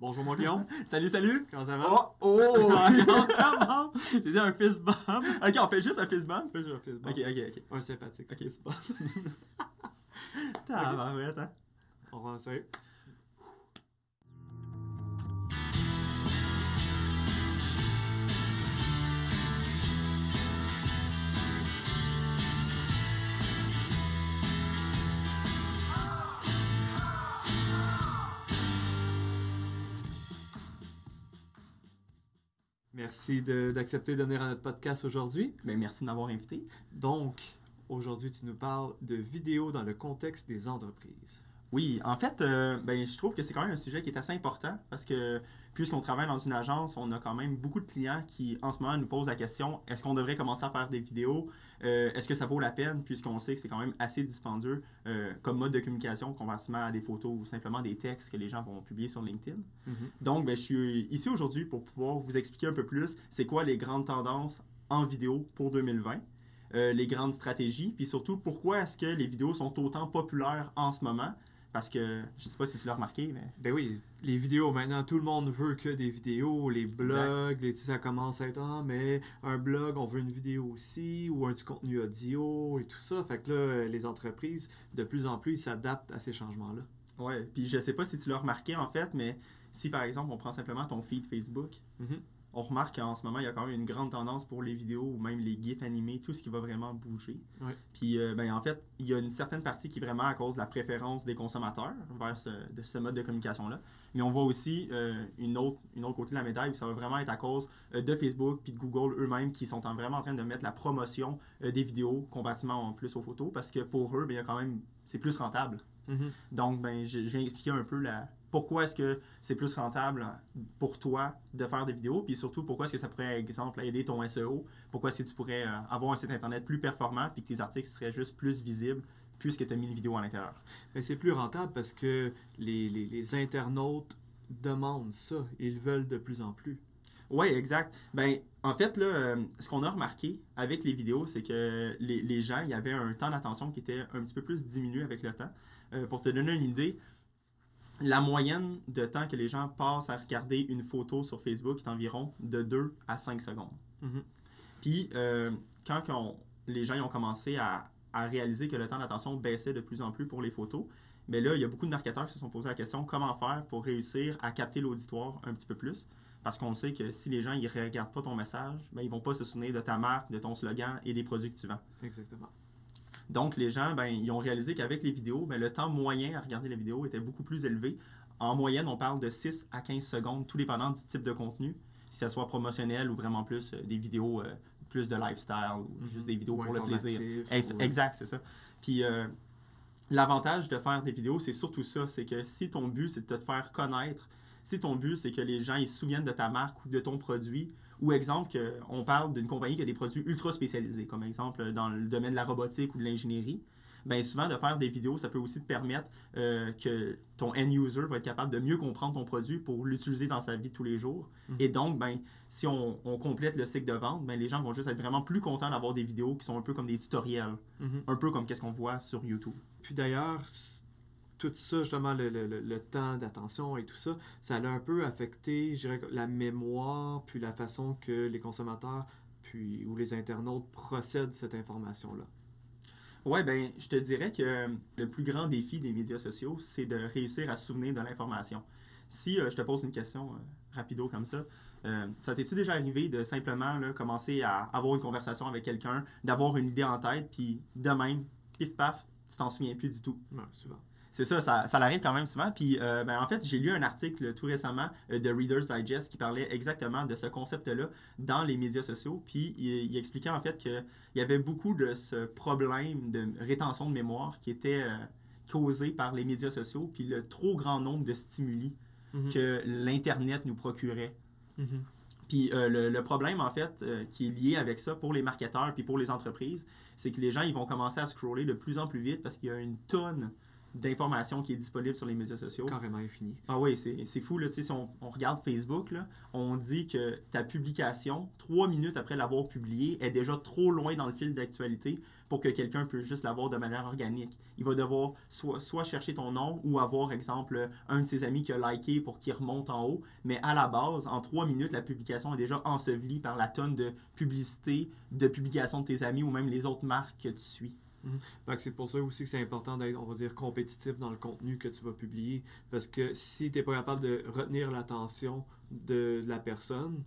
Bonjour mon lion. salut, salut! Comment ça va? Oh, oh! Comment? J'ai dit un fist bump. ok, on fait juste un fist bump? Fais un fist bump. Ok, ok, ok. Un sympathique Ok. fist bump. Tabarouette, hein? On va essayer. Merci d'accepter de venir à notre podcast aujourd'hui. Ben, merci de m'avoir invité. Donc, aujourd'hui, tu nous parles de vidéos dans le contexte des entreprises. Oui, en fait, euh, ben, je trouve que c'est quand même un sujet qui est assez important parce que puisqu'on travaille dans une agence, on a quand même beaucoup de clients qui, en ce moment, nous posent la question est-ce qu'on devrait commencer à faire des vidéos? Euh, Est-ce que ça vaut la peine? Puisqu'on sait que c'est quand même assez dispendieux euh, comme mode de communication comparativement à des photos ou simplement des textes que les gens vont publier sur LinkedIn. Donc, ben, je suis ici aujourd'hui pour pouvoir vous expliquer un peu plus c'est quoi les grandes tendances en vidéo pour 2020, euh, les grandes stratégies, puis surtout pourquoi est-ce que les vidéos sont autant populaires en ce moment. Parce que, je sais pas si tu l'as remarqué, mais Ben oui, les vidéos, maintenant, tout le monde veut que des vidéos, les blogs, les, ça commence à être, ah, mais un blog, on veut une vidéo aussi, ou un du contenu audio et tout ça. Fait que là, les entreprises, de plus en plus, ils s'adaptent à ces changements-là. ouais. Puis je sais pas si tu l'as remarqué en fait, mais si par exemple on prend simplement ton feed Facebook, Mhm. On remarque qu'en ce moment il y a quand même une grande tendance pour les vidéos ou même les gifs animés, tout ce qui va vraiment bouger. Puis euh, ben, en fait, il y a une certaine partie qui est vraiment à cause de la préférence des consommateurs vers ce, de ce mode de communication-là. Mais on voit aussi euh, une, autre, une autre côté de la médaille où ça va vraiment être à cause euh, de Facebook puis de Google eux-mêmes qui sont en- vraiment en train de mettre la promotion des vidéos comparativement en plus aux photos parce que pour eux, ben, il y a quand même c'est plus rentable. Mhm. Donc, ben, viens expliquer un peu la, pourquoi est-ce que c'est plus rentable pour toi de faire des vidéos, puis surtout pourquoi est-ce que ça pourrait, exemple, aider ton SEO, pourquoi est-ce que tu pourrais euh, avoir un site internet plus performant, puis que tes articles seraient juste plus visibles puisque tu as mis une vidéo à l'intérieur? Mais c'est plus rentable parce que les, les, les internautes demandent ça. Ils veulent de plus en plus. Oui, exact. Ben, en fait, là, euh, ce qu'on a remarqué avec les vidéos, c'est que les, les gens, il y avait un temps d'attention qui était un petit peu plus diminué avec le temps. Euh, pour te donner une idée, la moyenne de temps que les gens passent à regarder une photo sur Facebook est environ de 2 à 5 secondes. Mhm. Puis, euh, quand les gens ils ont commencé à, à réaliser que le temps d'attention baissait de plus en plus pour les photos, mais là, il y a beaucoup de marketeurs qui se sont posé la question comment faire pour réussir à capter l'auditoire un petit peu plus? Parce qu'on sait que si les gens ne regardent pas ton message, ben, ils vont pas se souvenir de ta marque, de ton slogan et des produits que tu vends. Exactement. Donc, les gens, ben, ils ont réalisé qu'avec les vidéos, ben, le temps moyen à regarder la vidéo était beaucoup plus élevé. En moyenne, on parle de 6 à 15 secondes, tout dépendant du type de contenu, si ça soit promotionnel ou vraiment plus euh, des vidéos euh, plus de lifestyle ou Mhm. juste des vidéos Ou pour le plaisir. ou- Exact, c'est ça. Puis euh, l'avantage de faire des vidéos, c'est surtout ça, c'est que si ton but, c'est de te faire connaître, si ton but, c'est que les gens ils se souviennent de ta marque ou de ton produit, ou exemple, que on parle d'une compagnie qui a des produits ultra spécialisés, comme exemple dans le domaine de la robotique ou de l'ingénierie, bien souvent de faire des vidéos, ça peut aussi te permettre euh, que ton end user va être capable de mieux comprendre ton produit pour l'utiliser dans sa vie de tous les jours. Mhm. Et donc, ben, si on, on complète le cycle de vente, ben, les gens vont juste être vraiment plus contents d'avoir des vidéos qui sont un peu comme des tutoriels Mhm. un peu comme qu'est-ce qu'on voit sur YouTube. Puis d'ailleurs, tout ça, justement, le, le- le- le temps d'attention et tout ça, ça a un peu affecté, je dirais, la mémoire, puis la façon que les consommateurs, puis ou les internautes procèdent cette information-là. Ouais, ben, je te dirais que euh, le plus grand défi des médias sociaux, c'est de réussir à se souvenir de l'information. Si euh, je te pose une question euh, rapido comme ça, euh, ça t'est-tu déjà arrivé de simplement là, commencer à avoir une conversation avec quelqu'un, d'avoir une idée en tête, puis de même, pif paf, tu t'en souviens plus du tout? Ouais, souvent. C'est ça, ça, ça l'arrive quand même souvent. Puis, euh, ben, en fait, j'ai lu un article tout récemment euh, de Reader's Digest qui parlait exactement de ce concept-là dans les médias sociaux. Puis, il, il expliquait en fait qu'il y avait beaucoup de ce problème de rétention de mémoire qui était euh, causé par les médias sociaux, puis le trop grand nombre de stimuli Mhm. que l'Internet nous procurait. Mhm. Puis euh, le, le problème, en fait, euh, qui est lié avec ça pour les marketeurs puis pour les entreprises, c'est que les gens, ils vont commencer à scroller de plus en plus vite parce qu'il y a une tonne d'informations qui est disponible sur les médias sociaux. Carrément infini. Ah oui, c'est fou. Là, si on, on regarde Facebook, là, on dit que ta publication, trois minutes après l'avoir publiée, est déjà trop loin dans le fil d'actualité pour que quelqu'un puisse juste l'avoir de manière organique. Il va devoir soit, soit chercher ton nom ou avoir, exemple, un de ses amis qui a liké pour qu'il remonte en haut. Mais à la base, en trois minutes, la publication est déjà ensevelie par la tonne de publicité, de publications de tes amis ou même les autres marques que tu suis. Fait que c'est pour ça aussi que c'est important d'être, on va dire, compétitif dans le contenu que tu vas publier. Parce que si tu n'es pas capable de retenir l'attention de la personne,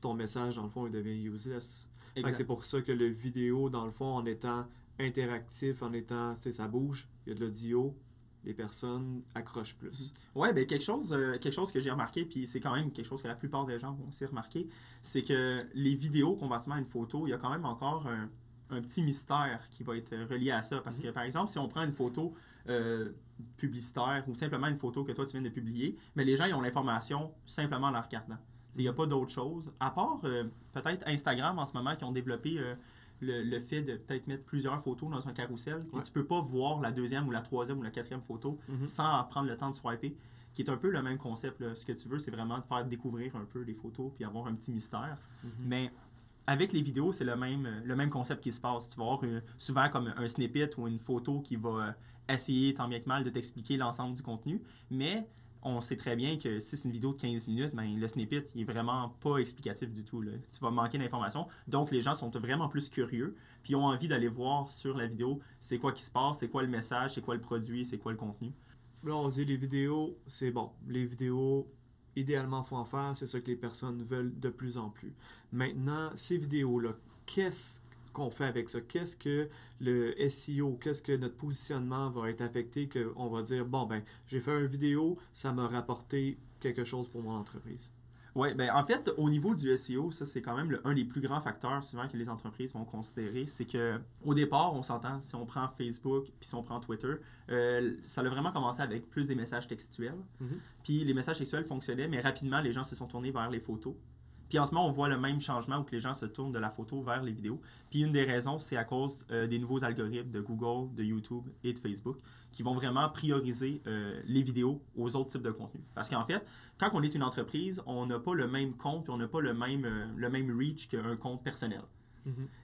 ton message, dans le fond, il devient useless. C'est pour ça que le vidéo, dans le fond, en étant interactif, en étant, tu sais, ça bouge, il y a de l'audio, les personnes accrochent plus. Ouais, ben quelque chose, euh, quelque chose que j'ai remarqué, puis c'est quand même quelque chose que la plupart des gens vont aussi remarquer, c'est que les vidéos comparativement à une photo, il y a quand même encore un, un petit mystère qui va être relié à ça. Parce que, par exemple, si on prend une photo euh, publicitaire ou simplement une photo que toi tu viens de publier, mais les gens ils ont l'information simplement en la regardant. Il n'y a pas d'autre chose. À part euh, peut-être Instagram en ce moment qui ont développé euh, le, le fait de peut-être mettre plusieurs photos dans un carrousel. Et Ouais. tu peux pas voir la deuxième ou la troisième ou la quatrième photo Mhm. sans prendre le temps de swiper, qui est un peu le même concept. là. Ce que tu veux, c'est vraiment de faire découvrir un peu les photos puis avoir un petit mystère. Mhm. Mais avec les vidéos, c'est le même, euh, le même concept qui se passe. Tu vas avoir euh, souvent comme un snippet ou une photo qui va euh, essayer tant bien que mal de t'expliquer l'ensemble du contenu. Mais on sait très bien que si c'est une vidéo de 15 minutes, ben, le snippet il est vraiment pas explicatif du tout. Tu vas manquer d'informations. Donc les gens sont vraiment plus curieux puis ont envie d'aller voir sur la vidéo c'est quoi qui se passe, c'est quoi le message, c'est quoi le produit, c'est quoi le contenu. Là, on dit les vidéos, c'est bon. Les vidéos, idéalement, faut en faire. C'est ça que les personnes veulent de plus en plus. Maintenant, ces vidéos-là, qu'est-ce qu'on fait avec ça? Qu'est-ce que le SEO, qu'est-ce que notre positionnement va être affecté? qu'on va dire, bon, ben, j'ai fait une vidéo, ça m'a rapporté quelque chose pour mon entreprise? Oui, ben en fait, au niveau du SEO, ça c'est quand même le- un des plus grands facteurs souvent que les entreprises vont considérer. C'est que au départ, on s'entend, si on prend Facebook puis si on prend Twitter, euh, ça a vraiment commencé avec plus des messages textuels. Mhm. Puis les messages textuels fonctionnaient, mais rapidement, les gens se sont tournés vers les photos. Puis en ce moment, on voit le même changement où que les gens se tournent de la photo vers les vidéos. Puis une des raisons, c'est à cause euh, des nouveaux algorithmes de Google, de YouTube et de Facebook qui vont vraiment prioriser euh, les vidéos aux autres types de contenus. Parce qu'en fait, quand on est une entreprise, on n'a pas le même compte, on n'a pas le même, euh, le même reach qu'un compte personnel.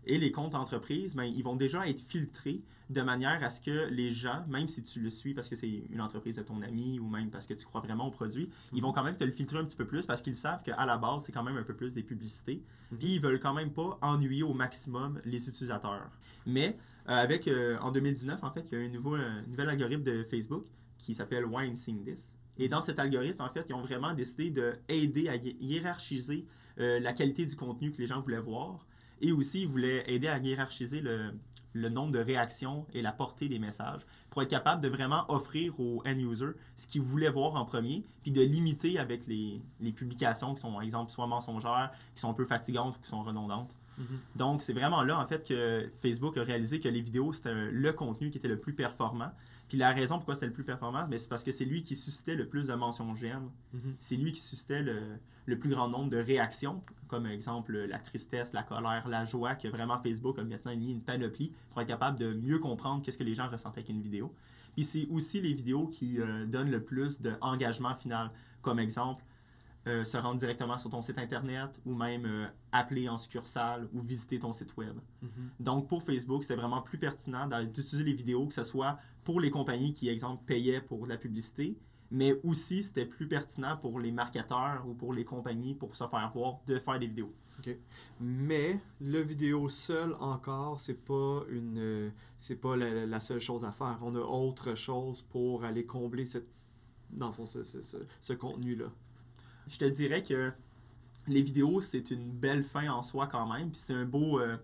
Et les comptes entreprises, ben, ils vont déjà être filtrés de manière à ce que les gens, même si tu le suis parce que c'est une entreprise de ton ami ou même parce que tu crois vraiment au produit, ils vont quand même te le filtrer un petit peu plus parce qu'ils savent qu'à la base, c'est quand même un peu plus des publicités. Mhm. Puis ils veulent quand même pas ennuyer au maximum les utilisateurs. Mais euh, avec, euh, en 2019, en fait, il y a un nouveau, un nouvel algorithme de Facebook qui s'appelle Why I'm Seeing This. Et dans cet algorithme, en fait, ils ont vraiment décidé d'aider à hi- hiérarchiser euh, la qualité du contenu que les gens voulaient voir. Et aussi, ils voulaient aider à hiérarchiser le, le nombre de réactions et la portée des messages pour être capable de vraiment offrir aux end-users ce qu'ils voulaient voir en premier, puis de limiter avec les, les publications qui sont, par exemple, soit mensongères, qui sont un peu fatigantes ou qui sont redondantes. Mhm. Donc, c'est vraiment là, en fait, que Facebook a réalisé que les vidéos, c'était le contenu qui était le plus performant. Puis la raison pourquoi c'était le plus performant, ben, c'est parce que c'est lui qui suscitait le plus de mentions j'aime. Mhm. C'est lui qui suscitait le, le plus grand nombre de réactions, comme exemple la tristesse, la colère, la joie, que vraiment Facebook a maintenant mis une panoplie pour être capable de mieux comprendre qu'est-ce que les gens ressentaient avec une vidéo. Puis c'est aussi les vidéos qui euh, donnent le plus d'engagement final, comme exemple euh, se rendre directement sur ton site internet ou même euh, appeler en succursale ou visiter ton site web. Mhm. Donc, pour Facebook, c'était vraiment plus pertinent d'utiliser les vidéos, que ce soit pour les compagnies qui, exemple, payaient pour la publicité, mais aussi c'était plus pertinent pour les marketeurs ou pour les compagnies pour se faire voir de faire des vidéos. Mais le vidéo seul encore, c'est pas une, euh, c'est pas la, la seule chose à faire. On a autre chose pour aller combler cette, dans le fond, ce, ce- ce- ce contenu-là. Je te dirais que les vidéos, c'est une belle fin en soi quand même, puis c'est euh,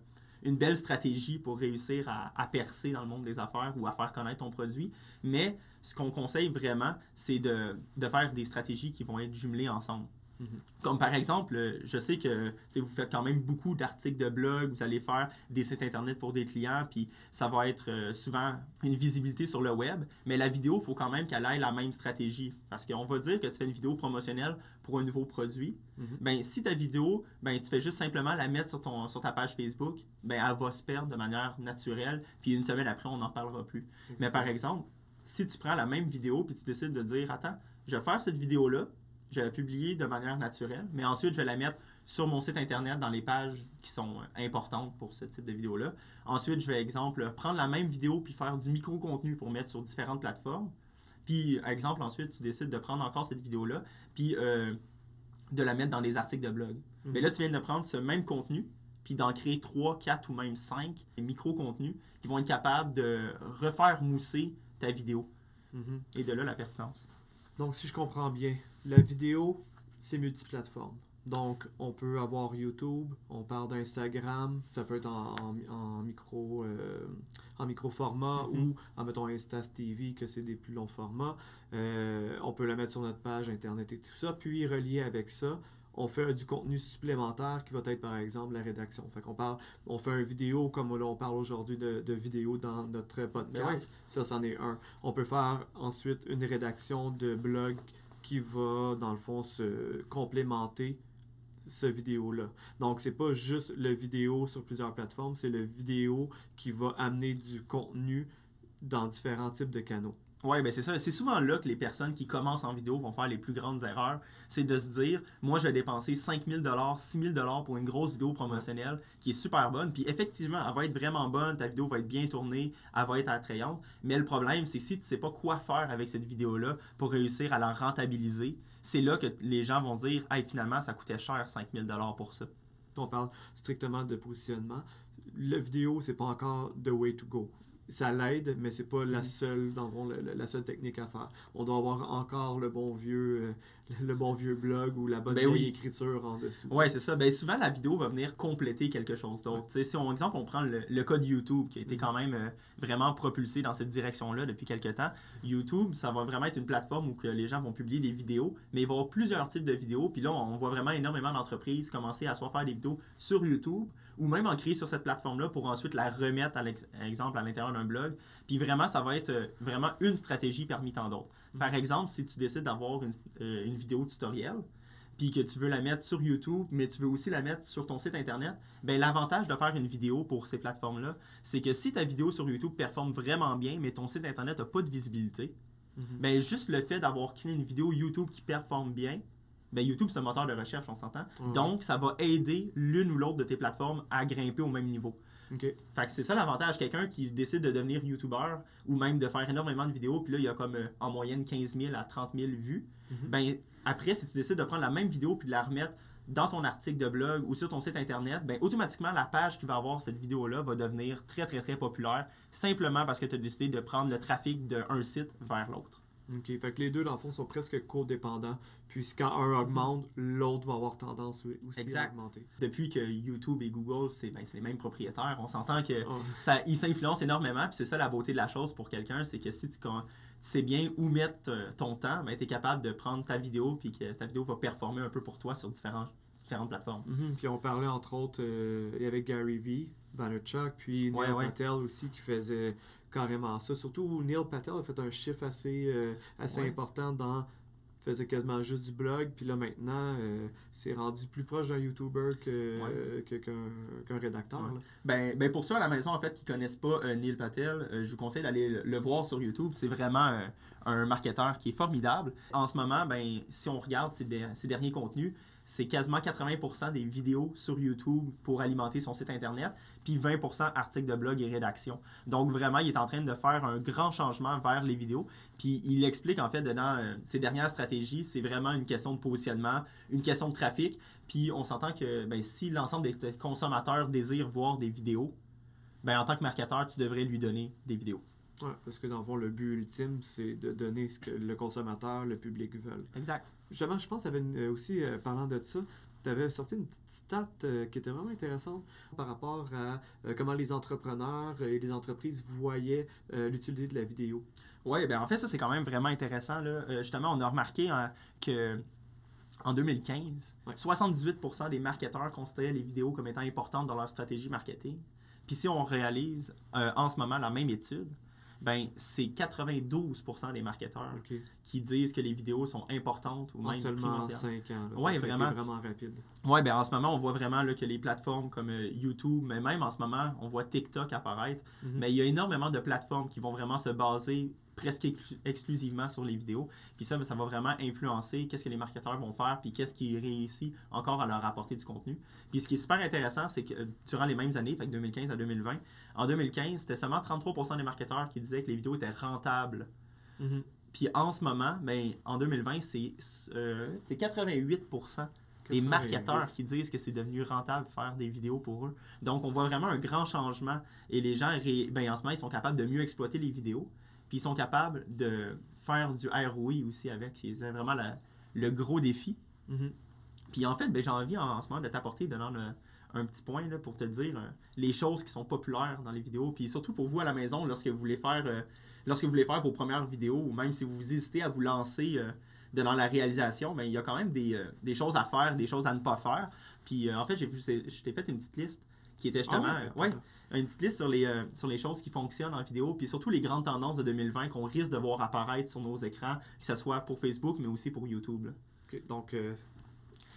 une belle stratégie pour réussir à, percer dans le monde des affaires ou à faire connaître ton produit. Mais ce qu'on conseille vraiment, c'est de faire des stratégies qui vont être jumelées ensemble. Mhm. Comme par exemple, euh, je sais que vous faites quand même beaucoup d'articles de blog, vous allez faire des sites internet pour des clients, puis ça va être euh, souvent une visibilité sur le web, mais la vidéo, il faut quand même qu'elle ait la même stratégie. Parce qu'on va dire que tu fais une vidéo promotionnelle pour un nouveau produit, Mhm. ben si ta vidéo, ben tu fais juste simplement la mettre sur, ton, sur ta page Facebook, ben elle va se perdre de manière naturelle, puis une semaine après, on n'en parlera plus. Mais par exemple, si tu prends la même vidéo puis tu décides de dire Attends, je vais faire cette vidéo-là, je vais la publier de manière naturelle, mais ensuite je vais la mettre sur mon site internet dans les pages qui sont euh, importantes pour ce type de vidéo-là. Ensuite, je vais, exemple, prendre la même vidéo puis faire du micro-contenu pour mettre sur différentes plateformes. Puis, exemple, ensuite, tu décides de prendre encore cette vidéo-là, puis euh, de la mettre dans des articles de blog. Mais là, tu viens de prendre ce même contenu, puis d'en créer 3, 4 ou même 5 micro-contenus qui vont être capables de refaire mousser ta vidéo. Mhm. Et de là, la pertinence. Donc, si je comprends bien, la vidéo, c'est multiplateforme. Donc, on peut avoir YouTube, on parle d'Instagram, ça peut être en, en- en micro, euh, en micro format Mhm. ou en mettons Insta TV, que c'est des plus longs formats. Euh, on peut la mettre sur notre page Internet et tout ça. Puis, relié avec ça, on fait du contenu supplémentaire qui va être par exemple la rédaction. Fait qu'on parle, on fait une vidéo comme là, on parle aujourd'hui de, de vidéo dans notre podcast. Ça, c'en est un. On peut faire ensuite une rédaction de blog qui va, dans le fond, se complémenter ce vidéo-là. Donc, c'est pas juste le vidéo sur plusieurs plateformes, c'est le vidéo qui va amener du contenu dans différents types de canaux. Oui, ben c'est ça. C'est souvent là que les personnes qui commencent en vidéo vont faire les plus grandes erreurs. C'est de se dire, moi, je vais dépenser 5000 6000 pour une grosse vidéo promotionnelle qui est super bonne. Puis effectivement, elle va être vraiment bonne, ta vidéo va être bien tournée, elle va être attrayante. Mais le problème, c'est si tu sais pas quoi faire avec cette vidéo-là pour réussir à la rentabiliser, c'est là que les gens vont dire, hey, finalement, ça coûtait cher 5000 pour ça. On parle strictement de positionnement. La vidéo, c'est pas encore the way to go. Ça l'aide, mais c'est pas la Mm. seule, dans le fond, la, seule technique à faire. On doit avoir encore le bon vieux, euh, le bon vieux blog ou la bonne Ben oui. écriture en dessous. Ouais, c'est ça. Ben, souvent, la vidéo va venir compléter quelque chose d'autre. Sais, Si, on, exemple, on prend le, le cas de YouTube, qui a été quand même euh, vraiment propulsé dans cette direction-là depuis quelques temps. YouTube, ça va vraiment être une plateforme où que les gens vont publier des vidéos, mais il va y avoir plusieurs types de vidéos. Puis là, on voit vraiment énormément d'entreprises commencer à soit faire des vidéos sur YouTube ou même en créer sur cette plateforme-là pour ensuite la remettre, à à exemple, à l'intérieur d'un blog. Puis vraiment, ça va être euh, vraiment une stratégie parmi tant d'autres. Par exemple, si tu décides d'avoir une, euh, une vidéo tutoriel, puis que tu veux la mettre sur YouTube, mais tu veux aussi la mettre sur ton site internet, ben l'avantage de faire une vidéo pour ces plateformes-là, c'est que si ta vidéo sur YouTube performe vraiment bien, mais ton site internet n'a pas de visibilité, Mhm. ben juste le fait d'avoir créé une vidéo YouTube qui performe bien, ben YouTube c'est un moteur de recherche, on s'entend. Donc ça va aider l'une ou l'autre de tes plateformes à grimper au même niveau. Fait que c'est ça l'avantage. Quelqu'un qui décide de devenir YouTuber ou même de faire énormément de vidéos, puis là, il y a comme euh, en moyenne 15 000 à 30 000 vues. Mhm. Ben, après, si tu décides de prendre la même vidéo puis de la remettre dans ton article de blog ou sur ton site internet, ben, automatiquement, la page qui va avoir cette vidéo-là va devenir très, très, très populaire simplement parce que tu as décidé de prendre le trafic d'un site vers l'autre. OK. Fait que les deux, dans le fond, sont presque codépendants. Puis quand un augmente, l'autre va avoir tendance aussi Exact. à augmenter. Depuis que YouTube et Google, c'est ben, c'est les mêmes propriétaires, on s'entend que Ah, ça, ils s'influencent énormément. Puis c'est ça la beauté de la chose pour quelqu'un, c'est que si tu, tu sais bien où mettre euh, ton temps, ben, tu es capable de prendre ta vidéo puis que ta vidéo va performer un peu pour toi sur différents, différentes plateformes. Mhm. Puis on parlait entre autres euh, avec Gary Vee, Vaynerchuk, puis Neil Ouais, ouais. Patel aussi qui faisait carrément ça. Surtout Neil Patel a fait un chiffre assez, euh, assez Ouais. important dans faisait quasiment juste du blog, puis là maintenant, euh, c'est rendu plus proche d'un YouTuber que, Ouais. euh, que- qu'un qu'un rédacteur. Ouais. Ben, ben pour ceux à la maison en fait qui connaissent pas euh, Neil Patel, euh, je vous conseille d'aller le, le voir sur YouTube. C'est vraiment un marketeur qui est formidable. En ce moment, ben si on regarde ses, de- ses derniers contenus, c'est quasiment 80% des vidéos sur YouTube pour alimenter son site internet, puis 20% articles de blog et rédaction. Donc vraiment, il est en train de faire un grand changement vers les vidéos. Puis il explique en fait dedans euh, ses dernières stratégies, c'est vraiment une question de positionnement, une question de trafic. Puis on s'entend que ben, si l'ensemble des consommateurs désirent voir des vidéos, ben, en tant que marketeur, tu devrais lui donner des vidéos. Ouais, parce que dans le fond, le but ultime, c'est de donner ce que le consommateur, le public veulent. Exact. Justement, je pense que tu avais aussi, euh, parlant de ça, tu avais sorti une petite stat euh, qui était vraiment intéressante par rapport à euh, comment les entrepreneurs et les entreprises voyaient euh, l'utilité de la vidéo. Oui, ben en fait, ça, c'est quand même vraiment intéressant. Là. Euh, justement, on a remarqué hein, que en 2015, Ouais. 78% des marketeurs considéraient les vidéos comme étant importantes dans leur stratégie marketing. Puis si on réalise euh, en ce moment la même étude, ben c'est 92% des marketeurs qui disent que les vidéos sont importantes ou En même seulement primordiales. 5 ans. là. Ouais, vraiment. vraiment rapide. Oui, ben en ce moment, on voit vraiment là, que les plateformes comme euh, YouTube, mais même en ce moment, on voit TikTok apparaître. Mhm. Mais il y a énormément de plateformes qui vont vraiment se baser presque exclu- exclusivement sur les vidéos. Puis ça, ça va vraiment influencer qu'est-ce que les marketeurs vont faire, puis qu'est-ce qui réussit encore à leur apporter du contenu. Puis ce qui est super intéressant, c'est que euh, durant les mêmes années, fait que 2015 à 2020, en 2015, c'était seulement 33% des marketeurs qui disaient que les vidéos étaient rentables. Mhm. Puis en ce moment, ben, en 2020, c'est euh, c'est 88% des 88. marketeurs qui disent que c'est devenu rentable de faire des vidéos pour eux. Donc, on voit vraiment un grand changement. Et les gens, ben, en ce moment, ils sont capables de mieux exploiter les vidéos. Puis, ils sont capables de faire du ROI aussi avec. C'est vraiment la- le gros défi. Mhm. Puis, en fait, ben, j'ai envie en, en ce moment de t'apporter le- un petit point là, pour te dire euh, les choses qui sont populaires dans les vidéos. Puis, surtout pour vous à la maison, lorsque vous voulez faire, euh, lorsque vous voulez faire vos premières vidéos, ou même si vous hésitez à vous lancer euh, dans la réalisation, ben, il y a quand même des, des choses à faire, des choses à ne pas faire. Puis en fait, j'ai je t'ai fait une petite liste qui était justement, Ah euh, ouais, une petite liste sur les, euh, sur les choses qui fonctionnent en vidéo, puis surtout les grandes tendances de 2020 qu'on risque de voir apparaître sur nos écrans, que ce soit pour Facebook, mais aussi pour YouTube. là. Ok, donc, euh,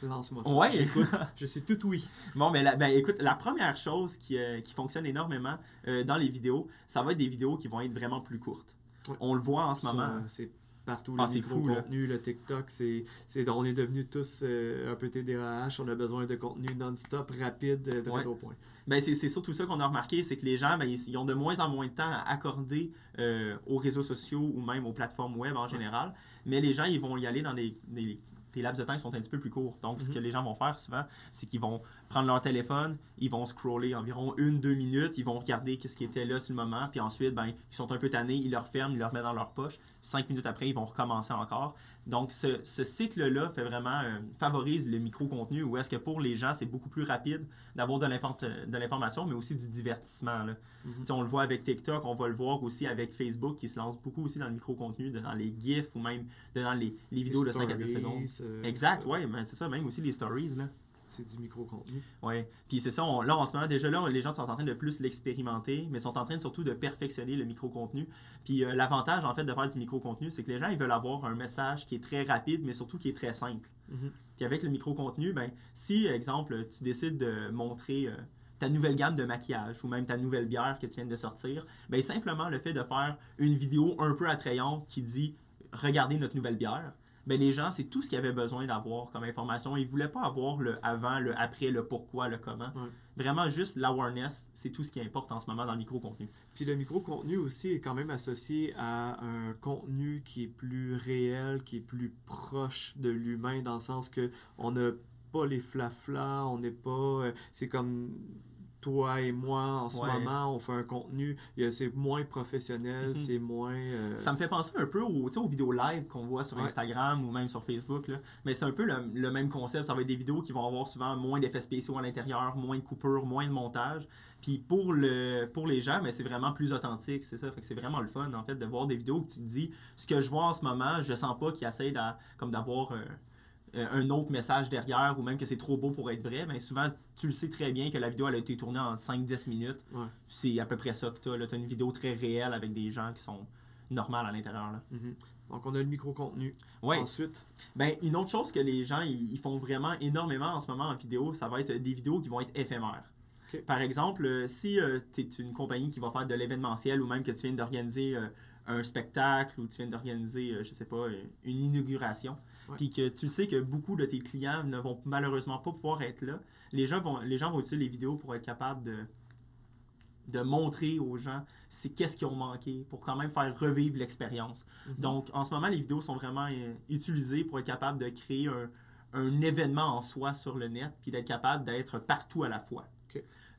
lance-moi ça. Ouais. J'écoute. Je suis tout oui. Bon, mais la- ben, écoute, la première chose qui, euh, qui fonctionne énormément euh, dans les vidéos, ça va être des vidéos qui vont être vraiment plus courtes. Ouais. On le voit en ce Ça, moment. C'est partout Ah, le c'est fou, là. micro-contenu, le TikTok, c'est, c'est, on est devenus tous euh, un peu TDAH, on a besoin de contenu non-stop, rapide, euh, direct Ouais. au point. Ben, c'est c'est surtout ça qu'on a remarqué, c'est que les gens, ben, ils, ils ont de moins en moins de temps à accorder euh, aux réseaux sociaux ou même aux plateformes web en général. Mais les gens, ils vont y aller dans des, des- des laps de temps sont un petit peu plus courts. Donc, ce Mhm. que les gens vont faire souvent, c'est qu'ils vont prendre leur téléphone, ils vont scroller environ une, deux minutes, ils vont regarder ce qui était là sur le moment, puis ensuite, ben, ils sont un peu tannés, ils le referment, ils le remettent dans leur poche. Cinq minutes après, ils vont recommencer encore. Donc, ce, ce cycle-là fait vraiment euh, favorise le micro-contenu, où est-ce que pour les gens, c'est beaucoup plus rapide d'avoir de l'infor- de l'information, mais aussi du divertissement. là. Mhm. Sais, On le voit avec TikTok, on va le voir aussi avec Facebook, qui se lance beaucoup aussi dans le micro-contenu, dans les GIFs ou même dans les, les vidéos de 5 à 10 secondes. Stories, euh, Exact, mais c'est ça, même aussi les stories. Là. C'est du micro-contenu. Ouais. Puis c'est ça, on- là en ce moment, déjà là, les gens sont en train de plus l'expérimenter, mais sont en train surtout de perfectionner le micro-contenu. Puis euh, l'avantage en fait de faire du micro-contenu, c'est que les gens ils veulent avoir un message qui est très rapide, mais surtout qui est très simple. Mhm. Puis avec le micro-contenu, ben, si, exemple, tu décides de montrer euh, ta nouvelle gamme de maquillage ou même ta nouvelle bière que tu viens de sortir, ben, simplement le fait de faire une vidéo un peu attrayante qui dit Regardez notre nouvelle bière, ben, les gens, c'est tout ce qu'ils avaient besoin d'avoir comme information. Ils ne voulaient pas avoir le avant, le après, le pourquoi, le comment. Ouais. Vraiment, juste l'awareness, c'est tout ce qui importe en ce moment dans le micro-contenu. Puis le micro-contenu aussi est quand même associé à un contenu qui est plus réel, qui est plus proche de l'humain, dans le sens que on n'a pas les flaflas, on n'est pas... euh, c'est comme toi et moi en ce Ouais. moment, on fait un contenu, c'est moins professionnel, Mhm. c'est moins... euh, Ça me fait penser un peu sais, aux vidéos live qu'on voit sur Ouais. Instagram ou même sur Facebook. Là. Mais c'est un peu le, le même concept. Ça va être des vidéos qui vont avoir souvent moins d'effets spéciaux à l'intérieur, moins de coupures, moins de montage. Puis pour, le, pour les gens, mais c'est vraiment plus authentique. C'est ça. Fait que c'est vraiment le fun, en fait, de voir des vidéos où tu te dis ce que je vois en ce moment, je sens pas qu'ils essayent comme d'avoir. euh, euh, un autre message derrière ou même que c'est trop beau pour être vrai, mais souvent tu, le sais très bien que la vidéo elle a été tournée en 5-10 minutes. Ouais. C'est à peu près ça que tu as. Tu as une vidéo très réelle avec des gens qui sont normales à l'intérieur. là. mhm. Donc on a le micro-contenu. Ouais. Ensuite, Ben, une autre chose que les gens ils ils font vraiment énormément en ce moment en vidéo, ça va être des vidéos qui vont être éphémères. Par exemple, euh, si tu es une compagnie qui va faire de l'événementiel ou même que tu viens d'organiser euh, un spectacle ou tu viens d'organiser, euh, je sais pas, euh, une inauguration. Puis que tu sais que beaucoup de tes clients ne vont malheureusement pas pouvoir être là, les gens vont, les gens vont utiliser les vidéos pour être capables de, de montrer aux gens c'est qu'est-ce qu'ils ont manqué pour quand même faire revivre l'expérience. Mhm. Donc, en ce moment, les vidéos sont vraiment euh, utilisées pour être capable de créer un, un événement en soi sur le net, puis d'être capable d'être partout à la fois.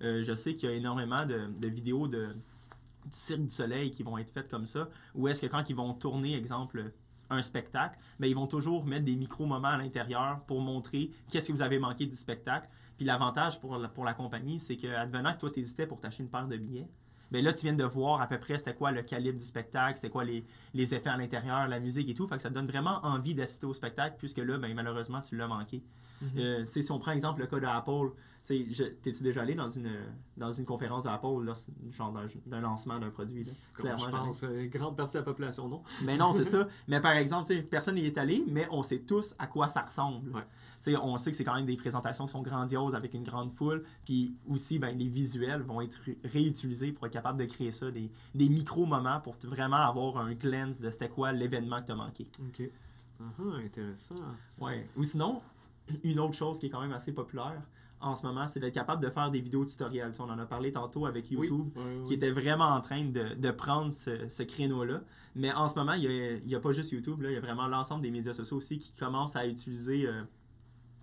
Euh, je sais qu'il y a énormément de, de vidéos de, du Cirque du Soleil qui vont être faites comme ça, où est-ce que quand ils vont tourner, exemple, un spectacle, mais ils vont toujours mettre des micro-moments à l'intérieur pour montrer qu'est-ce que vous avez manqué du spectacle. Puis l'avantage pour la, pour la compagnie, c'est que, advenant que toi, tu hésitais pour t'acheter une paire de billets, ben là, tu viens de voir à peu près c'était quoi le calibre du spectacle, c'était quoi les, les effets à l'intérieur, la musique et tout. Fait que ça te donne vraiment envie d'assister au spectacle, puisque là, ben, malheureusement, tu l'as manqué. Mhm. Euh, tu sais, si on prend exemple le cas d'Apple, t'es-tu déjà allé dans une, dans une conférence d'Apple, là, genre d'un d'un lancement d'un produit? Là? Comme je pense, euh, grande partie de la population, non? Mais non, c'est ça. Mais par exemple, personne n'y est allé, mais on sait tous à quoi ça ressemble. Ouais. On sait que c'est quand même des présentations qui sont grandioses avec une grande foule. Puis aussi, ben, les visuels vont être ré- réutilisés pour être capable de créer ça, des, des micro-moments pour vraiment avoir un glance de c'était quoi l'événement que tu as manqué. Ok. Ah, ah, intéressant. Ouais. Ou sinon, une autre chose qui est quand même assez populaire en ce moment, c'est d'être capable de faire des vidéos tutoriels. On en a parlé tantôt avec YouTube, Oui, oui, oui. qui était vraiment en train de, de prendre ce, ce créneau-là. Mais en ce moment, il n'y a, a pas juste YouTube, là, il y a vraiment l'ensemble des médias sociaux aussi qui commencent à utiliser euh,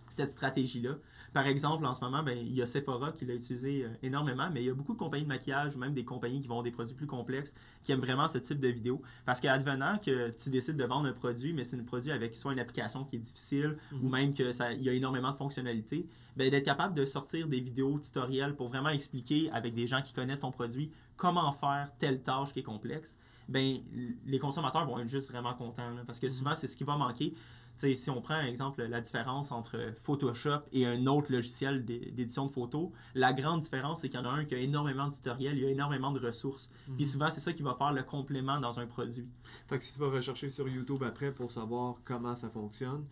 cette stratégie-là. Par exemple, en ce moment, ben, il y a Sephora qui l'a utilisé euh, énormément, mais il y a beaucoup de compagnies de maquillage ou même des compagnies qui vendent des produits plus complexes qui aiment vraiment ce type de vidéo. Parce qu'advenant que tu décides de vendre un produit, mais c'est un produit avec soit une application qui est difficile ou Mhm. même que ça, il y a énormément de fonctionnalités, ben, d'être capable de sortir des vidéos tutoriels pour vraiment expliquer avec des gens qui connaissent ton produit comment faire telle tâche qui est complexe, ben, les consommateurs vont être juste vraiment contents. là, parce que Mhm. souvent, c'est ce qui va manquer. Si on prend, exemple, la différence entre Photoshop et un autre logiciel d'é- d'édition de photos, la grande différence, c'est qu'il y en a un qui a énormément de tutoriels, il y a énormément de ressources. Mhm. Puis souvent, c'est ça qui va faire le complément dans un produit. Fait que si tu vas rechercher sur YouTube après pour savoir comment ça fonctionne,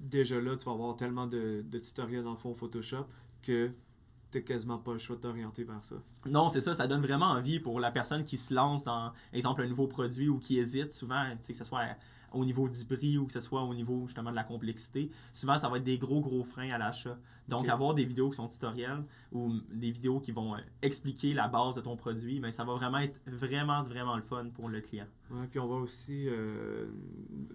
déjà là, tu vas avoir tellement de, de tutoriels dans le fond Photoshop que tu quasiment pas le choix de t'orienter vers ça. Non, c'est ça, ça donne vraiment envie pour la personne qui se lance dans, exemple, un nouveau produit ou qui hésite souvent, que ce soit au niveau du prix ou que ce soit au niveau justement de la complexité. Souvent, ça va être des gros, gros freins à l'achat. Donc, avoir des vidéos qui sont tutoriels ou des vidéos qui vont euh, expliquer la base de ton produit, ben, ça va vraiment être vraiment, vraiment le fun pour le client. Ouais, puis on voit aussi euh,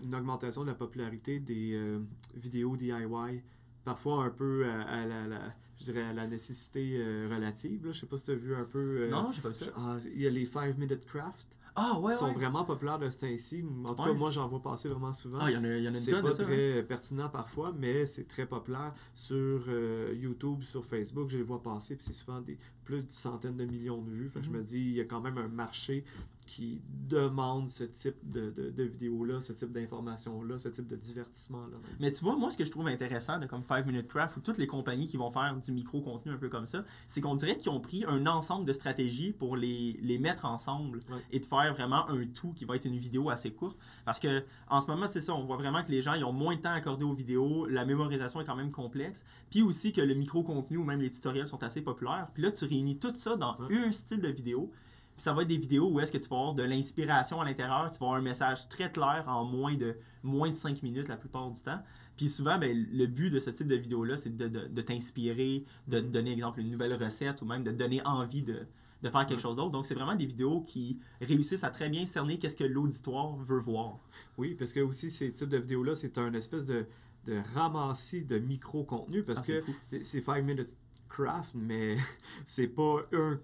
une augmentation de la popularité des euh, vidéos DIY, parfois un peu à, à la, la- je dirais à la nécessité euh, relative. Là. Je sais pas si tu as vu un peu. euh, non, j'ai pas vu ça. Il y a les 5 Minute Craft. Ah, ouais, Ils sont ouais. vraiment populaires de ce temps-ci. En tout Ouais. cas, moi, j'en vois passer vraiment souvent. Ah, il y en a, y en a une C'est pas de ça. hein. très pertinent parfois, mais c'est très populaire sur euh, YouTube, sur Facebook. Je les vois passer, puis c'est souvent des plus de centaines de millions de vues. Fait que Mhm. je me dis, il y a quand même un marché qui demande ce type de, de, de vidéos-là, ce type d'informations-là, ce type de divertissement-là. Mais tu vois, moi, ce que je trouve intéressant de comme 5 Minute Craft ou toutes les compagnies qui vont faire du micro-contenu un peu comme ça, c'est qu'on dirait qu'ils ont pris un ensemble de stratégies pour les, les mettre ensemble Ouais. et de faire vraiment un tout qui va être une vidéo assez courte. Parce que en ce moment, c'est ça, on voit vraiment que les gens ils ont moins de temps accordé aux vidéos, la mémorisation est quand même complexe, puis aussi que le micro-contenu ou même les tutoriels sont assez populaires. Puis là, tu réunis tout ça dans Ouais. un style de vidéo. Puis ça va être des vidéos où est-ce que tu vas avoir de l'inspiration à l'intérieur, tu vas avoir un message très clair en moins de, moins de 5 minutes la plupart du temps. Puis souvent, ben, le but de ce type de vidéo-là, c'est de, de- de t'inspirer, de te Mhm. donner, exemple, une nouvelle recette ou même de te donner envie de, de faire quelque chose d'autre. Donc, c'est vraiment des vidéos qui réussissent à très bien cerner qu'est-ce que l'auditoire veut voir. Oui, parce que aussi, ces types de vidéos-là, c'est un espèce de, de ramassis de micro-contenu, parce Ah, que c'est 5 minutes craft, mais c'est pas un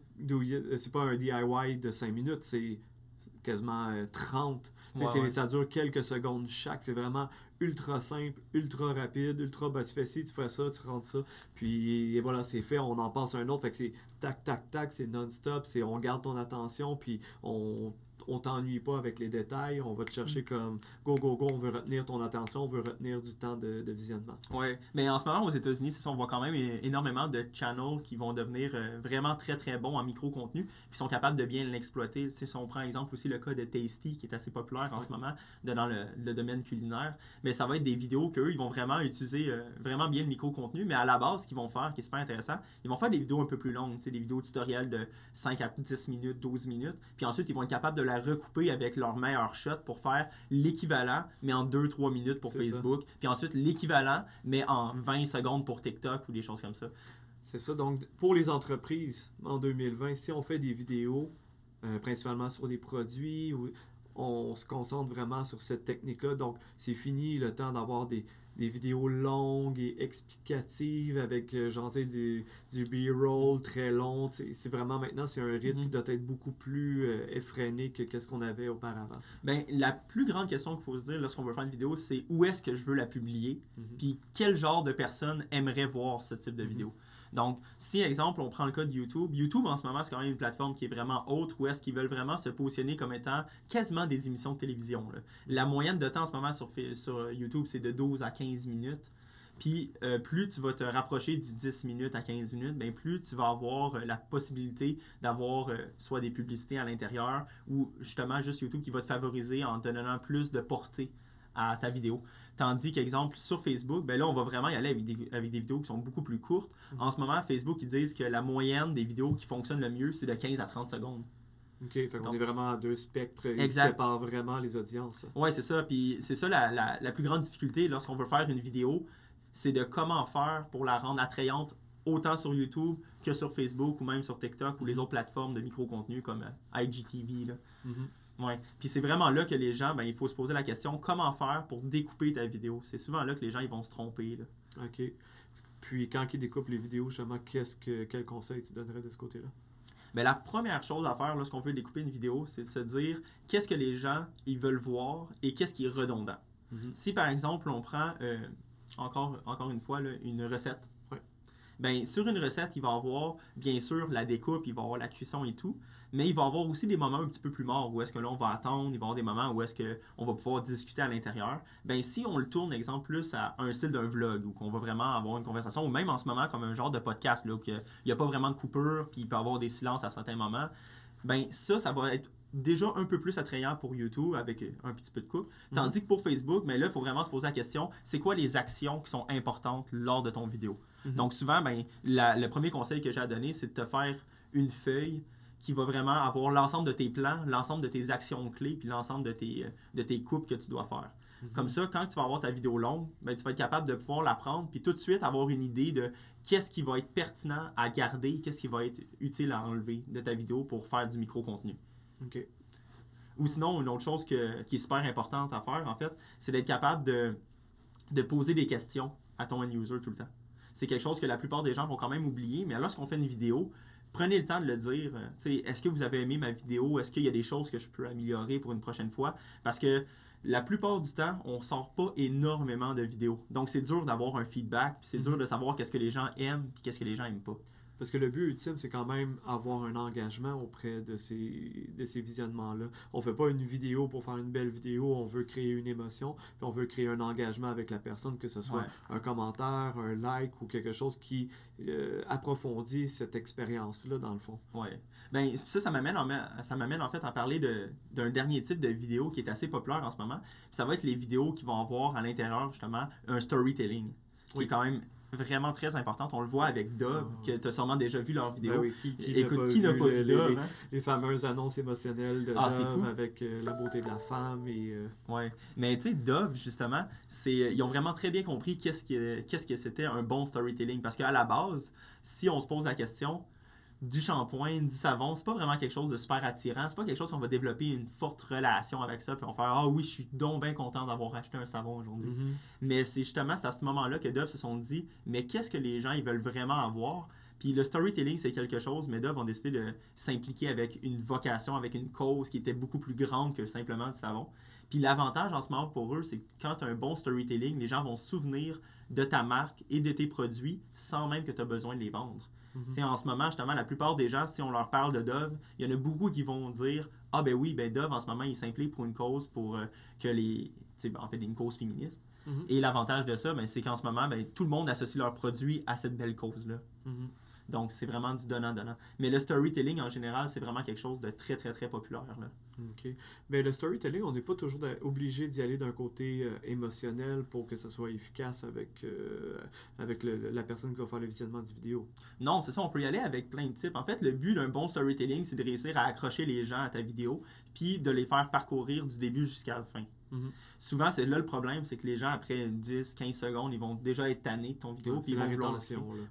c'est pas un DIY de 5 minutes, c'est quasiment euh, 30. Tu sais, Ouais, ouais. Ça dure quelques secondes chaque. C'est vraiment ultra simple, ultra rapide, ultra. Ben, tu fais ci, tu fais ça, tu rentres ça. Puis et voilà, c'est fait. On en passe à un autre. Fait que c'est tac, tac, tac, c'est non-stop. C'est on garde ton attention, puis on. On t'ennuie pas avec les détails, on va te chercher comme go, go, go, on veut retenir ton attention, on veut retenir du temps de, de visionnement. Ouais, mais en ce moment aux États-Unis, on voit quand même énormément de channels qui vont devenir euh, vraiment très très bons en micro-contenu, puis sont capables de bien l'exploiter. Si on prend exemple aussi le cas de Tasty, qui est assez populaire en Ouais. ce moment dans le, le domaine culinaire, mais ça va être des vidéos qu'eux, ils vont vraiment utiliser euh, vraiment bien le micro-contenu, mais à la base, ce qu'ils vont faire, qui est super intéressant, ils vont faire des vidéos un peu plus longues, des vidéos tutoriels de 5 à 10 minutes, 12 minutes, puis ensuite, ils vont être capables de la recouper avec leur meilleur shot pour faire l'équivalent, mais en 2-3 minutes pour ça. Facebook, puis ensuite l'équivalent, mais en 20 secondes pour TikTok ou des choses comme ça. C'est ça. Donc, pour les entreprises, en 2020, si on fait des vidéos, euh, principalement sur des produits, ou on se concentre vraiment sur cette technique-là. Donc, c'est fini le temps d'avoir des, des vidéos longues et explicatives avec, euh, genre, du, du B-roll très long. C'est vraiment maintenant, c'est un rythme Mhm. qui doit être beaucoup plus euh, effréné que qu'est-ce qu'on avait auparavant. Ben, la plus grande question qu'il faut se dire lorsqu'on veut faire une vidéo, c'est où est-ce que je veux la publier, Mhm. puis quel genre de personne aimerait voir ce type de Mhm. vidéo? Donc, si, exemple, on prend le cas de YouTube, YouTube en ce moment, c'est quand même une plateforme qui est vraiment autre, où est-ce qu'ils veulent vraiment se positionner comme étant quasiment des émissions de télévision. La moyenne de temps en ce moment sur, sur YouTube, c'est de 12 à 15 minutes. Puis, euh, plus tu vas te rapprocher du 10 minutes à 15 minutes, ben, plus tu vas avoir euh, la possibilité d'avoir euh, soit des publicités à l'intérieur ou justement juste YouTube qui va te favoriser en te donnant plus de portée à ta vidéo. Tandis qu'exemple, sur Facebook, ben là, on va vraiment y aller avec des, avec des vidéos qui sont beaucoup plus courtes. Mhm. En ce moment, Facebook, ils disent que la moyenne des vidéos qui fonctionnent le mieux, c'est de 15 à 30 secondes. OK, fait Donc- est vraiment à deux spectres. Exact. séparent vraiment les audiences. Ouais, c'est ça. Puis c'est ça la, la- la plus grande difficulté lorsqu'on veut faire une vidéo, c'est de comment faire pour la rendre attrayante autant sur YouTube que sur Facebook ou même sur TikTok ou les autres plateformes de micro-contenu comme euh, IGTV. Là. Ouais. Puis c'est vraiment là que les gens, ben, il faut se poser la question comment faire pour découper ta vidéo? C'est souvent là que les gens ils vont se tromper. là. OK. Puis quand ils découpent les vidéos, justement, qu'est-ce que quel conseil tu donnerais de ce côté-là? Mais la première chose à faire lorsqu'on veut découper une vidéo, c'est de se dire qu'est-ce que les gens ils veulent voir et qu'est-ce qui est redondant. Mhm. Si par exemple on prend euh, encore, encore une fois là, une recette. Ben, sur une recette, il va avoir bien sûr la découpe, il va avoir la cuisson et tout, mais il va avoir aussi des moments un petit peu plus morts où est-ce que là on va attendre, il va y avoir des moments où est-ce qu'on va pouvoir discuter à l'intérieur. Ben, si on le tourne, exemple, plus à un style d'un vlog ou qu'on va vraiment avoir une conversation, ou même en ce moment comme un genre de podcast là, où il n'y a pas vraiment de coupure, puis il peut y avoir des silences à certains moments, ben ça, ça va être déjà un peu plus attrayant pour YouTube avec un petit peu de coupe. Tandis que pour Facebook, mais là, il faut vraiment se poser la question, c'est quoi les actions qui sont importantes lors de ton vidéo? Mhm. Donc souvent, ben, la- le premier conseil que j'ai à donner, c'est de te faire une feuille qui va vraiment avoir l'ensemble de tes plans, l'ensemble de tes actions clés, puis l'ensemble de tes, de tes coupes que tu dois faire. Mhm. Comme ça, quand tu vas avoir ta vidéo longue, ben, tu vas être capable de pouvoir la prendre, puis tout de suite avoir une idée de qu'est-ce qui va être pertinent à garder, qu'est-ce qui va être utile à enlever de ta vidéo pour faire du micro-contenu. OK. Ou sinon, une autre chose que- qui est super importante à faire, en fait, c'est d'être capable de, de poser des questions à ton end-user tout le temps. C'est quelque chose que la plupart des gens vont quand même oublier, mais lorsqu'on fait une vidéo, prenez le temps de le dire. euh, tu sais, Est-ce que vous avez aimé ma vidéo? Est-ce qu'il y a des choses que je peux améliorer pour une prochaine fois? Parce que la plupart du temps, on sort pas énormément de vidéos. Donc, c'est dur d'avoir un feedback, puis c'est dur de savoir qu'est-ce que les gens aiment, puis qu'est-ce que les gens aiment pas. Parce que le but ultime, c'est quand même avoir un engagement auprès de ces, de ces visionnements-là. On fait pas une vidéo pour faire une belle vidéo, on veut créer une émotion, puis on veut créer un engagement avec la personne, que ce soit Ouais. un commentaire, un like ou quelque chose qui euh, approfondit cette expérience-là, dans le fond. Ouais. Ben, ça, ça m'amène en, ça m'amène en fait à parler de- d'un dernier type de vidéo qui est assez populaire en ce moment. Puis ça va être les vidéos qui vont avoir à l'intérieur, justement, un storytelling. Qui Oui. est quand même vraiment très importante. On le voit avec Dove, Ah. que tu as sûrement déjà vu leur vidéo. Ben oui, qui, qui Écoute, qui n'a vu pas le- vu les, Dove? les- hein? les fameuses annonces émotionnelles de Ah, Dove avec euh, la beauté de la femme et... euh, Ouais. Mais tu sais, Dove, justement, c'est, ils ont vraiment très bien compris qu'est-ce que, qu'est-ce que c'était un bon storytelling. Parce qu'à la base, si on se pose la question, du shampoing, du savon, c'est pas vraiment quelque chose de super attirant. C'est pas quelque chose qu'on va développer une forte relation avec ça. Puis on va faire Ah oui, je suis donc bien content d'avoir acheté un savon aujourd'hui. mhm. Mais c'est justement c'est à ce moment-là que Dove se sont dit Mais qu'est-ce que les gens ils veulent vraiment avoir? Puis le storytelling, c'est quelque chose, mais Dove ont décidé de s'impliquer avec une vocation, avec une cause qui était beaucoup plus grande que simplement du savon. Puis l'avantage en ce moment pour eux, c'est que quand tu as un bon storytelling, les gens vont se souvenir de ta marque et de tes produits sans même que tu as besoin de les vendre. Mhm. En ce moment, justement, la plupart des gens, si on leur parle de Dove, il y en a beaucoup qui vont dire Ah, ben oui, ben Dove, en ce moment, il s'implique pour une cause, pour euh, que les. ben, en fait, une cause féministe. Mhm. Et l'avantage de ça, ben, c'est qu'en ce moment, ben, tout le monde associe leurs produits à cette belle cause-là. Mhm. Donc, c'est vraiment du donnant-donnant. Mais le storytelling, en général, c'est vraiment quelque chose de très, très, très populaire. Là. OK. Mais le storytelling, on n'est pas toujours obligé d'y aller d'un côté euh, émotionnel pour que ce soit efficace avec, euh, avec le- la personne qui va faire le visionnement du vidéo. Non, c'est ça, on peut y aller avec plein de types. En fait, le but d'un bon storytelling, c'est de réussir à accrocher les gens à ta vidéo, puis de les faire parcourir du début jusqu'à la fin. Mhm. Souvent, c'est là le problème, c'est que les gens, après 10, 15 secondes, ils vont déjà être tannés de ton vidéo. puis C'est ils la vont.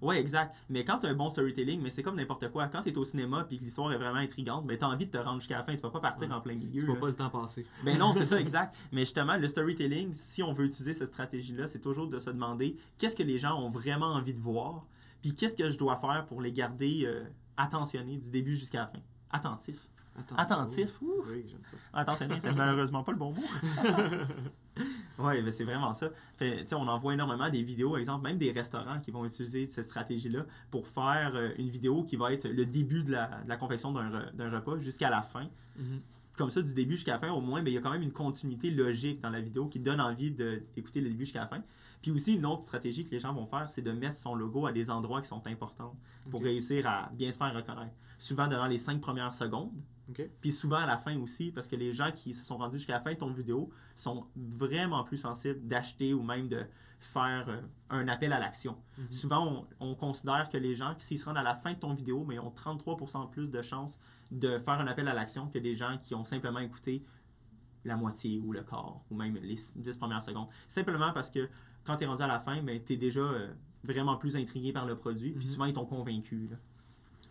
Oui, exact. Mais quand tu as un bon storytelling, mais c'est comme n'importe quoi. Quand tu es au cinéma puis que l'histoire est vraiment intrigante, ben, tu as envie de te rendre jusqu'à la fin. Tu vas pas partir Ouais. en plein milieu. Tu là. pas le temps passer. Ben non, c'est ça, exact. Mais justement, le storytelling, si on veut utiliser cette stratégie-là, c'est toujours de se demander qu'est-ce que les gens ont vraiment envie de voir, puis qu'est-ce que je dois faire pour les garder euh, attentionnés du début jusqu'à la fin. Attentifs. Attentif. Oui, j'aime ça. Attentionné, c'est malheureusement pas le bon mot. oui, mais c'est vraiment ça. Fait, on en voit énormément des vidéos, par exemple, même des restaurants qui vont utiliser cette stratégie-là pour faire euh, une vidéo qui va être le début de la, de la confection d'un re- d'un repas jusqu'à la fin. Mhm. Comme ça, du début jusqu'à la fin, au moins, ben, il y a quand même une continuité logique dans la vidéo qui donne envie d'écouter le début jusqu'à la fin. Puis aussi, une autre stratégie que les gens vont faire, c'est de mettre son logo à des endroits qui sont importants pour réussir à bien se faire reconnaître. Souvent, dans les cinq premières secondes, Puis souvent à la fin aussi, parce que les gens qui se sont rendus jusqu'à la fin de ton vidéo sont vraiment plus sensibles d'acheter ou même de faire euh, un appel à l'action. Mhm. Souvent, on, on considère que les gens, s'ils se rendent à la fin de ton vidéo, mais ont 33% plus de chances de faire un appel à l'action que des gens qui ont simplement écouté la moitié ou le quart, ou même les 10 premières secondes. Simplement parce que quand tu es rendu à la fin, tu es déjà euh, vraiment plus intrigué par le produit, puis Mhm. souvent ils t'ont convaincu. là.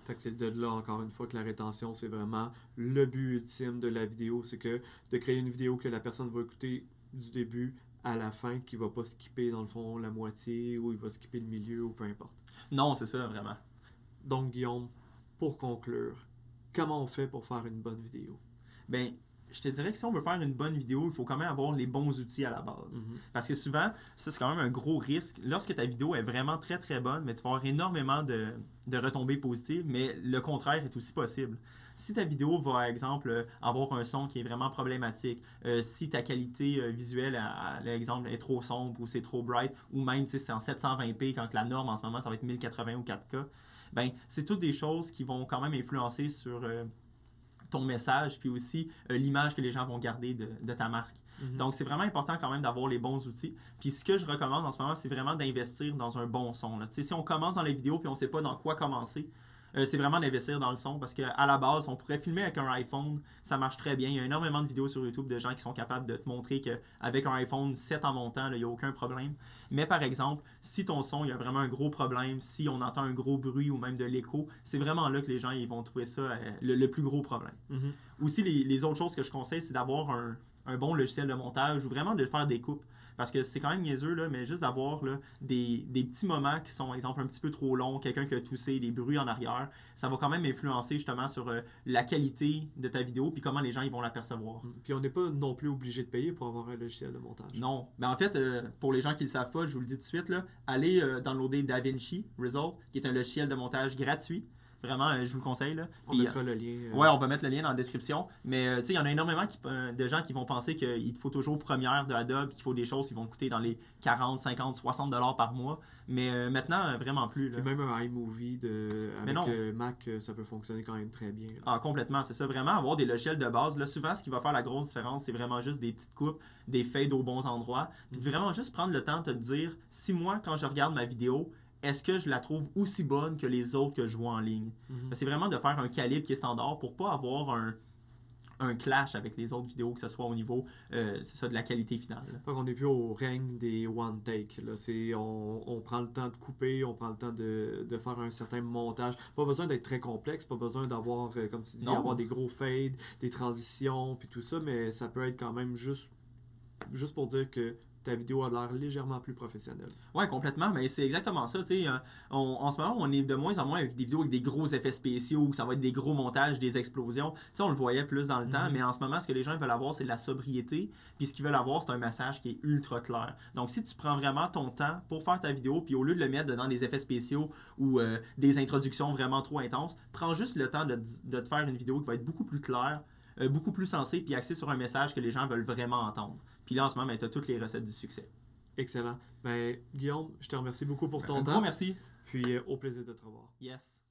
Fait que c'est de là, encore une fois, que la rétention, c'est vraiment le but ultime de la vidéo. C'est que de créer une vidéo que la personne va écouter du début à la fin, qui va pas skipper, dans le fond, la moitié, ou il va skipper le milieu, ou peu importe. Non, c'est ça, vraiment. Donc, Guillaume, pour conclure, comment on fait pour faire une bonne vidéo? Ben, je te dirais que si on veut faire une bonne vidéo, il faut quand même avoir les bons outils à la base. Parce que souvent, ça c'est quand même un gros risque. Lorsque ta vidéo est vraiment très très bonne, mais tu vas avoir énormément de, de retombées positives, mais le contraire est aussi possible. Si ta vidéo va, par exemple, avoir un son qui est vraiment problématique, euh, si ta qualité euh, visuelle, à, à l'exemple, est trop sombre ou c'est trop bright, ou même sais, c'est en 720p quand la norme en ce moment ça va être 1080 ou 4K, ben c'est toutes des choses qui vont quand même influencer sur euh, ton message, puis aussi euh, l'image que les gens vont garder de, de ta marque. Mhm. Donc, c'est vraiment important quand même d'avoir les bons outils. Puis, ce que je recommande en ce moment, c'est vraiment d'investir dans un bon son. là. Tu sais, Si on commence dans les vidéos puis on ne sait pas dans quoi commencer, euh, c'est vraiment d'investir dans le son parce qu'à la base, on pourrait filmer avec un iPhone, ça marche très bien. Il y a énormément de vidéos sur YouTube de gens qui sont capables de te montrer qu'avec un iPhone 7 en montant, là, il n'y a aucun problème. Mais par exemple, si ton son, il y a vraiment un gros problème, si on entend un gros bruit ou même de l'écho, c'est vraiment là que les gens ils vont trouver ça euh, le- le plus gros problème. Mhm. Aussi, les, les autres choses que je conseille, c'est d'avoir un, un bon logiciel de montage ou vraiment de faire des coupes. Parce que c'est quand même niaiseux, là, mais juste d'avoir des, des petits moments qui sont, exemple, un petit peu trop longs, quelqu'un qui a toussé, des bruits en arrière, ça va quand même influencer justement sur euh, la qualité de ta vidéo puis comment les gens ils vont l'apercevoir. Puis on n'est pas non plus obligé de payer pour avoir un logiciel de montage. Non. Mais en fait, euh, pour les gens qui ne le savent pas, je vous le dis tout de suite, là, allez euh, downloader DaVinci Resolve, qui est un logiciel de montage gratuit. Vraiment, euh, je vous le conseille. Là. On Puis, mettra le lien. euh, Ouais, on va mettre le lien dans la description. Mais euh, tu sais, il y en a énormément qui- de gens qui vont penser qu'il te faut toujours première de Adobe, qu'il faut des choses qui vont coûter dans les 40, 50, 60 dollars par mois. Mais maintenant, vraiment plus. là. Puis même un iMovie de, avec non. Mac, ça peut fonctionner quand même très bien. là. Ah, complètement, c'est ça. Vraiment, avoir des logiciels de base. Là, souvent, ce qui va faire la grosse différence, c'est vraiment juste des petites coupes, des fades aux bons endroits. Puis de vraiment juste prendre le temps de te dire si moi, quand je regarde ma vidéo, est-ce que je la trouve aussi bonne que les autres que je vois en ligne? Mhm. C'est vraiment de faire un calibre qui est standard pour pas avoir un, un clash avec les autres vidéos, que ce soit au niveau euh, ça, de la qualité finale. Fait qu'on n'est plus au règne des one take. Là. On, on prend le temps de couper, on prend le temps de, de faire un certain montage. Pas besoin d'être très complexe, pas besoin d'avoir, euh, comme tu dis, Non. avoir des gros fades, des transitions, puis tout ça, mais ça peut être quand même juste, juste pour dire que ta vidéo a l'air légèrement plus professionnelle. Ouais, complètement, mais c'est exactement ça. tu sais, on- en ce moment, on est de moins en moins avec des vidéos avec des gros effets spéciaux, où ça va être des gros montages, des explosions. Tu sais, on le voyait plus dans le temps, Mhm. mais en ce moment, ce que les gens veulent avoir, c'est de la sobriété. Puis ce qu'ils veulent avoir, c'est un message qui est ultra clair. Donc, si tu prends vraiment ton temps pour faire ta vidéo, puis au lieu de le mettre dans des effets spéciaux ou euh, des introductions vraiment trop intenses, prends juste le temps de, de te faire une vidéo qui va être beaucoup plus claire, euh, beaucoup plus sensée, puis axée sur un message que les gens veulent vraiment entendre. Puis là, en ce moment, tu as toutes les recettes du succès. Excellent. Ben, Guillaume, je te remercie beaucoup pour ton Un temps. merci. Puis euh, au plaisir de te revoir. Yes.